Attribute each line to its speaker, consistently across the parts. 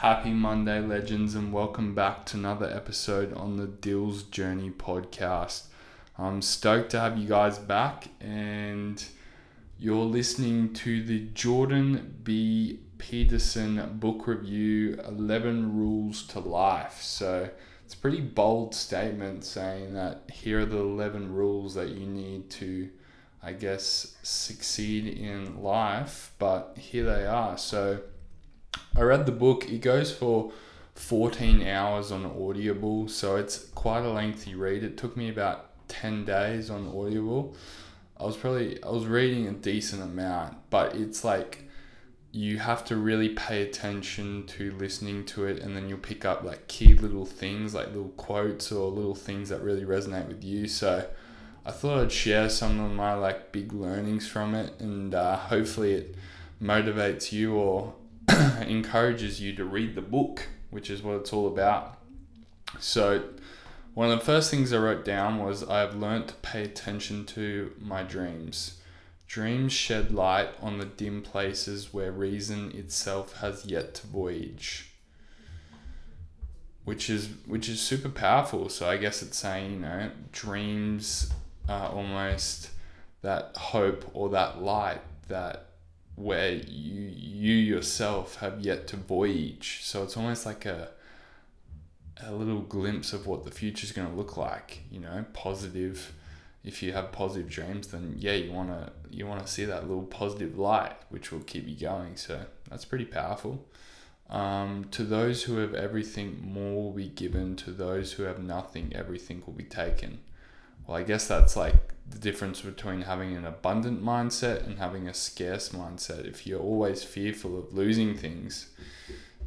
Speaker 1: Happy Monday, legends, and welcome back to another episode on the Dyl's Journey podcast. I'm stoked to have you guys back, and you're listening to the Jordan B. Peterson book review 11 Rules to Life. So, it's a pretty bold statement saying that here are the 11 rules that you need to, I guess, succeed in life, but here they are. So, I read the book. It goes for 14 hours on Audible, so it's quite a lengthy read. It took me about 10 days on Audible. I was probably I was reading a decent amount, but it's like you have to really pay attention to listening to it and then you'll pick up like key little things like little quotes or little things that really resonate with you. So I thought I'd share some of my like big learnings from it and uh, hopefully it motivates you or encourages you to read the book, which is what it's all about. So, one of the first things I wrote down was I have learned to pay attention to my dreams. Dreams shed light on the dim places where reason itself has yet to voyage. Which is which is super powerful. So I guess it's saying, you know, dreams are almost that hope or that light that where you you yourself have yet to voyage. So it's almost like a a little glimpse of what the future is going to look like. You know, positive. If you have positive dreams, then yeah, you wanna you wanna see that little positive light, which will keep you going. So that's pretty powerful. Um, to those who have everything, more will be given. To those who have nothing, everything will be taken. Well, I guess that's like the difference between having an abundant mindset and having a scarce mindset. If you're always fearful of losing things,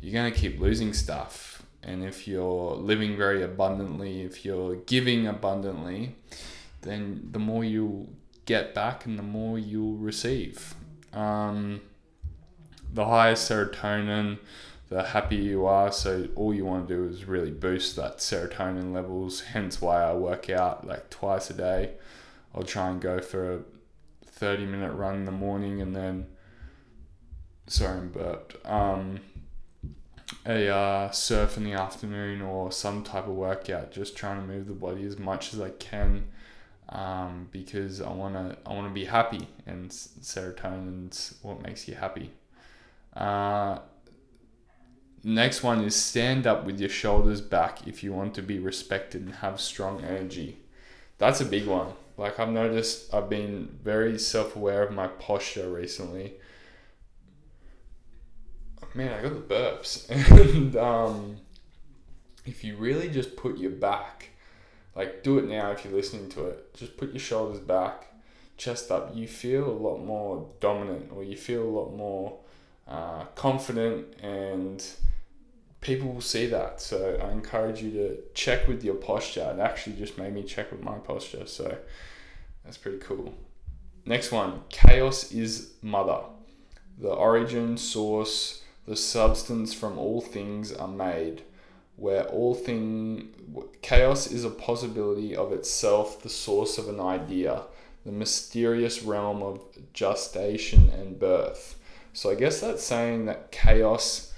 Speaker 1: you're going to keep losing stuff. And if you're living very abundantly, if you're giving abundantly, then the more you'll get back and the more you'll receive. Um, the higher serotonin, the happier you are. So all you want to do is really boost that serotonin levels. Hence why I work out like twice a day. I'll try and go for a 30 minute run in the morning and then, sorry, I'm burped, um, a uh, surf in the afternoon or some type of workout, just trying to move the body as much as I can. Um, because I wanna I wanna be happy, and serotonin's what makes you happy. Uh, next one is stand up with your shoulders back if you want to be respected and have strong energy. That's a big one. Like I've noticed I've been very self-aware of my posture recently. Man, I got the burps. and um, if you really just put your back, like do it now if you're listening to it, just put your shoulders back, chest up, you feel a lot more dominant or you feel a lot more uh, confident and people will see that. So I encourage you to check with your posture. It actually just made me check with my posture. So that's pretty cool. Next one Chaos is mother. The origin, source, the substance from all things are made. Where all thing chaos is a possibility of itself, the source of an idea, the mysterious realm of gestation and birth. So I guess that's saying that chaos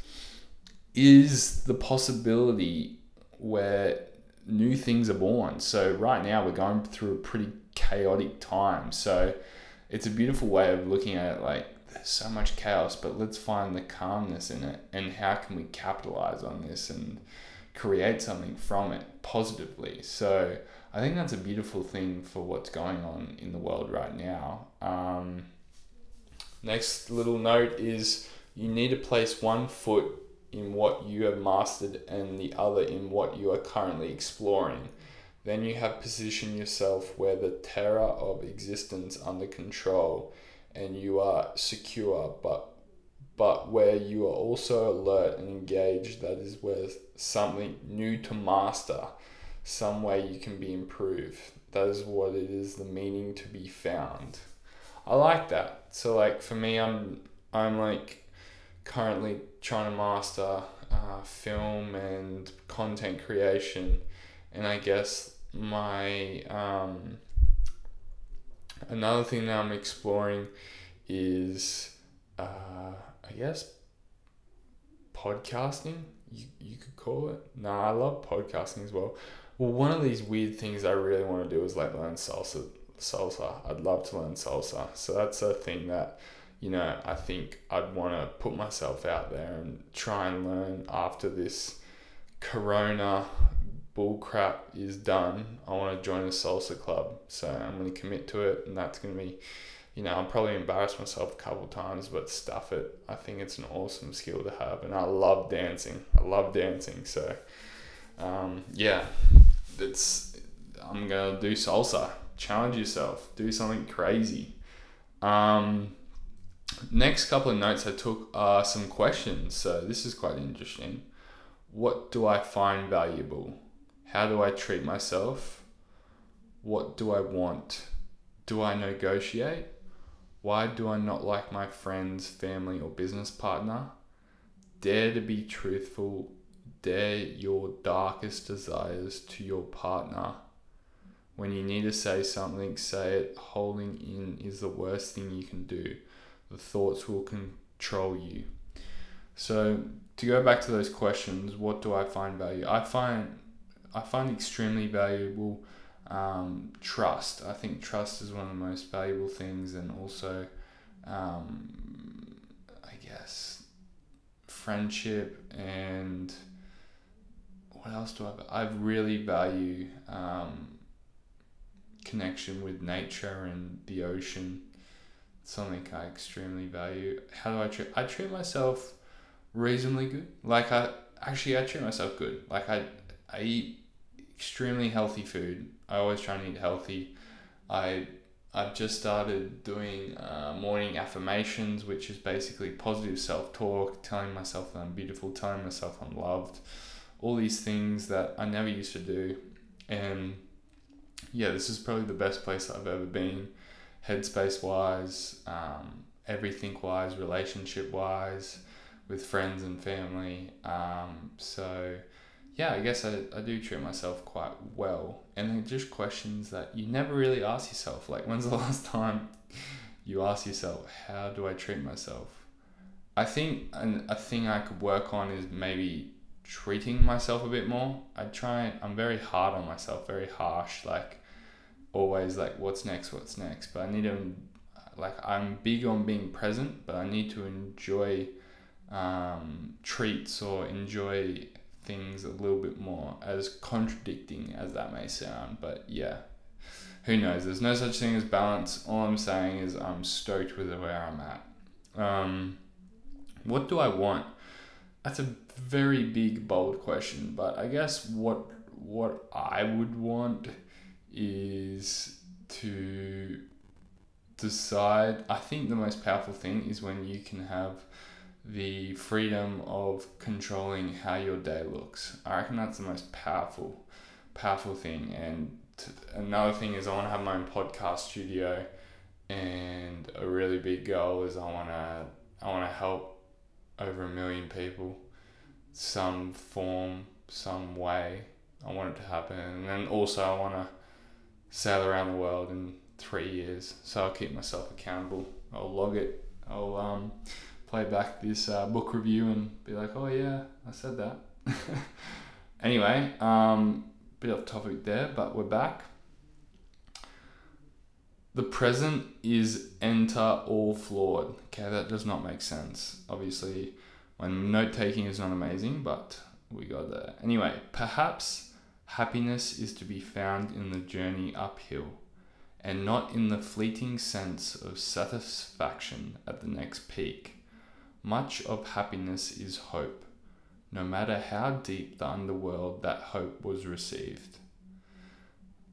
Speaker 1: is the possibility where new things are born. So right now we're going through a pretty chaotic time. So it's a beautiful way of looking at it like there's so much chaos, but let's find the calmness in it and how can we capitalize on this and create something from it positively. So I think that's a beautiful thing for what's going on in the world right now. Um, next little note is you need to place one foot in what you have mastered and the other in what you are currently exploring. Then you have positioned yourself where the terror of existence under control and you are secure, but but where you are also alert and engaged, that is where something new to master, some way you can be improved. That is what it is, the meaning to be found. I like that. So like for me I'm I'm like currently trying to master uh, film and content creation, and I guess my um, another thing that I'm exploring is uh, I guess podcasting. You you could call it. Nah, I love podcasting as well. Well, one of these weird things I really want to do is like learn salsa. Salsa. I'd love to learn salsa. So that's a thing that, you know, I think I'd want to put myself out there and try and learn after this Corona bullcrap is done. I want to join a salsa club. So I'm going to commit to it, and that's going to be you know, I'll probably embarrass myself a couple times, but stuff it. I think it's an awesome skill to have, and I love dancing. I love dancing, so um, yeah, it's I'm gonna do salsa. Challenge yourself. Do something crazy. Um, next couple of notes I took are some questions. So this is quite interesting. What do I find valuable? How do I treat myself? What do I want? Do I negotiate? Why do I not like my friends, family, or business partner? Dare to be truthful. Dare your darkest desires to your partner. When you need to say something, say it. Holding in is the worst thing you can do. The thoughts will control you. So to go back to those questions, what do I find value? I find I find extremely valuable um, trust. I think trust is one of the most valuable things, and also, um, I guess, friendship and what else do I? I really value um, connection with nature and the ocean. Something I extremely value. How do I treat? I treat myself reasonably good. Like I actually I treat myself good. Like I I eat extremely healthy food. I always try and eat healthy. I I've just started doing uh, morning affirmations, which is basically positive self talk, telling myself that I'm beautiful, telling myself I'm loved, all these things that I never used to do. And yeah, this is probably the best place I've ever been, headspace wise, um, everything wise, relationship wise, with friends and family. Um, so yeah, I guess I, I do treat myself quite well. And just questions that you never really ask yourself. Like, when's the last time you ask yourself, how do I treat myself? I think an, a thing I could work on is maybe treating myself a bit more. I try, I'm very hard on myself, very harsh, like, always like, what's next, what's next. But I need to, like, I'm big on being present, but I need to enjoy um, treats or enjoy things a little bit more, as contradicting as that may sound. But yeah, who knows? There's no such thing as balance. All I'm saying is I'm stoked with where I'm at. Um, what do I want? That's a very big, bold question, but I guess what what I would want is to decide. I think the most powerful thing is when you can have the freedom of controlling how your day looks. I reckon that's the most powerful, powerful thing. And another thing is I want to have my own podcast studio, and a really big goal is I want to I want to help over a million people, some form, some way. I want it to happen, and then also I want to sail around the world in three years. So I'll keep myself accountable. I'll log it. I'll um play back this uh, book review and be like, oh yeah, I said that. anyway, um, bit off topic there, but we're back. The present is enter all flawed. Okay, that does not make sense. Obviously, my note taking is not amazing, but we got there. Anyway, perhaps happiness is to be found in the journey uphill and not in the fleeting sense of satisfaction at the next peak. Much of happiness is hope, no matter how deep the underworld that hope was received.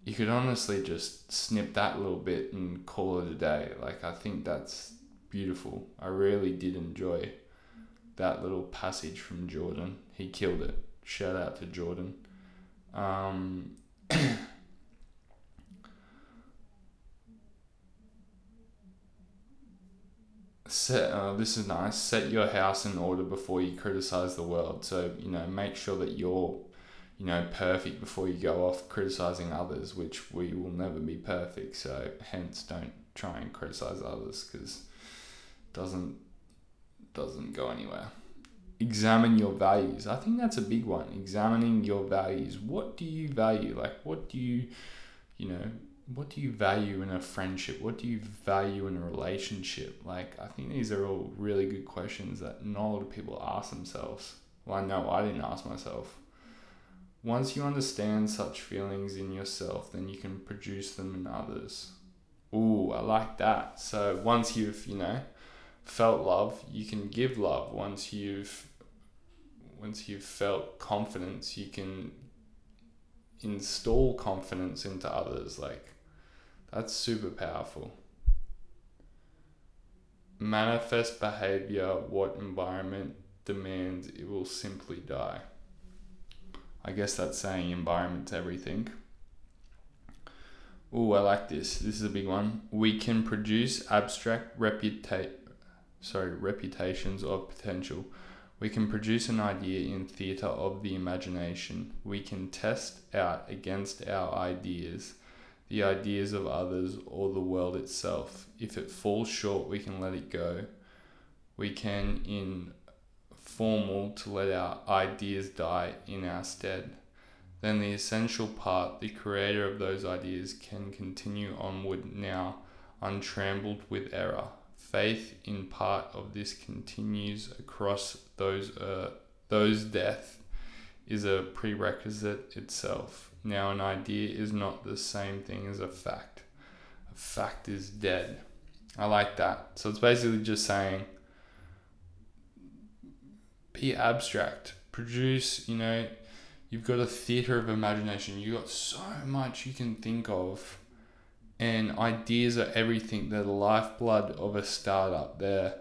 Speaker 1: You could honestly just snip that little bit and call it a day. Like, I think that's beautiful. I really did enjoy that little passage from Jordan. He killed it. Shout out to Jordan. Um, set uh, this is nice. Set your house in order before you criticize the world. So you know make sure that you're you know perfect before you go off criticizing others which we will never be perfect. So hence don't try and criticize others because doesn't doesn't go anywhere examine your values. I think that's a big one. Examining your values. What do you value? Like, what do you, you know, what do you value in a friendship? What do you value in a relationship? Like, I think these are all really good questions that not a lot of people ask themselves. Well, I know I didn't ask myself. Once you understand such feelings in yourself, then you can produce them in others. Ooh, I like that. So once you've, you know, felt love, you can give love. Once you've once you've felt confidence, you can install confidence into others. Like that's super powerful. Manifest behavior, what environment demands, it will simply die. I guess that's saying environment's everything. Oh, I like this. This is a big one. We can produce abstract reputa- sorry, reputations of potential. We can produce an idea in theatre of the imagination. We can test out against our ideas the ideas of others or the world itself. If it falls short, we can let it go. We can, in formal, to let our ideas die in our stead. Then the essential part, the creator of those ideas, can continue onward now, untrammeled with error. Faith in part of this continues across those uh, those death is a prerequisite itself. Now, an idea is not the same thing as a fact. A fact is dead. I like that. So it's basically just saying be abstract, produce, you know, you've got a theater of imagination. You've got so much you can think of. And ideas are everything. They're the lifeblood of a startup. They're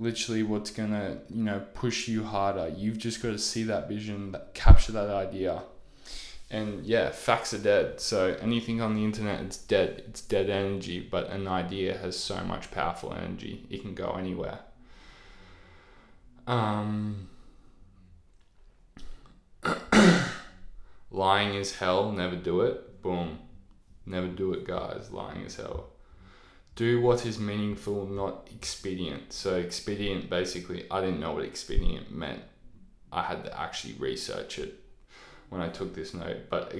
Speaker 1: literally what's gonna, you know, push you harder. You've just got to see that vision, that capture that idea and yeah, facts are dead. So anything on the internet, it's dead. It's dead energy. But an idea has so much powerful energy. It can go anywhere. Um, lying is hell. Never do it. Boom. Never do it, guys. Lying is hell. Do what is meaningful, not expedient. So expedient, basically, I didn't know what expedient meant. I had to actually research it when I took this note, but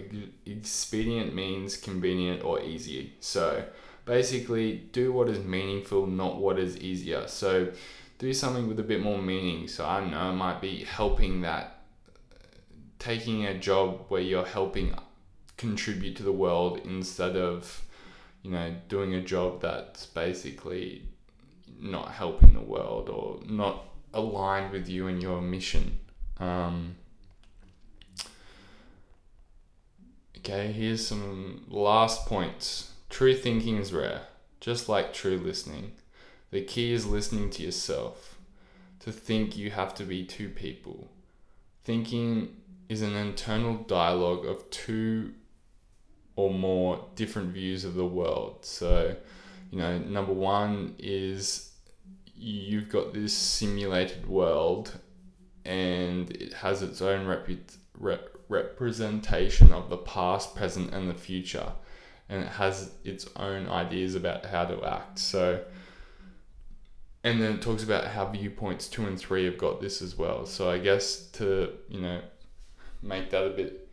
Speaker 1: expedient means convenient or easy. So basically, do what is meaningful, not what is easier. So do something with a bit more meaning. So I don't know, it might be helping that, taking a job where you're helping contribute to the world instead of, you know, doing a job that's basically not helping the world or not aligned with you and your mission. Um, Okay, here's some last points. True thinking is rare, just like true listening. The key is listening to yourself. To think, you have to be two people. Thinking is an internal dialogue of two or more different views of the world. So, you know, number one is you've got this simulated world and it has its own reput- rep- representation of the past, present, and the future, and it has its own ideas about how to act. So, and then it talks about how viewpoints two and three have got this as well. So I guess to you know make that a bit.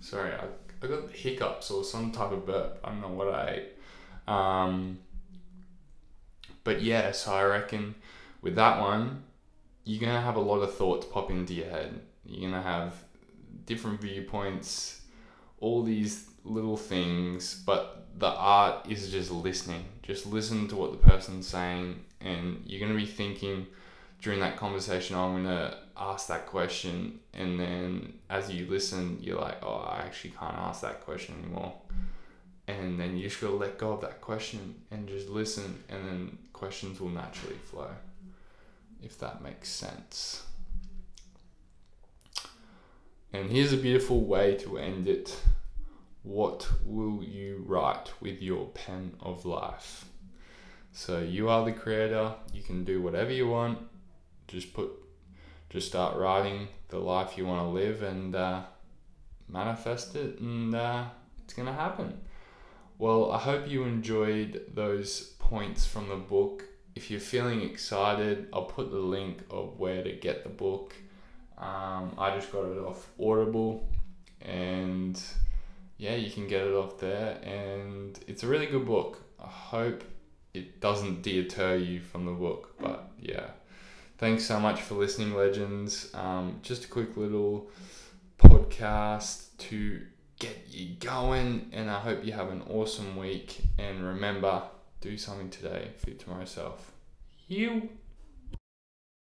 Speaker 1: Sorry, I, I got hiccups or some type of burp. I don't know what I ate. Um, but yeah, so I reckon with that one, you're gonna have a lot of thoughts pop into your head. You're gonna have different viewpoints, all these little things, but the art is just listening. Just listen to what the person's saying, and you're gonna be thinking during that conversation, I'm gonna ask that question, and then as you listen, you're like, oh, I actually can't ask that question anymore. And then you just gotta let go of that question and just listen, and then questions will naturally flow if that makes sense. And here's a beautiful way to end it. What will you write with your pen of life? So you are the creator, you can do whatever you want. Just put just start writing the life you want to live and uh, manifest it and uh, it's going to happen. Well, I hope you enjoyed those points from the book if you're feeling excited, I'll put the link of where to get the book. Um, I just got it off Audible, and yeah, you can get it off there. And it's a really good book. I hope it doesn't deter you from the book, but yeah. Thanks so much for listening, legends. Um, just a quick little podcast to get you going, and I hope you have an awesome week. And remember, do something today for tomorrow's self. You.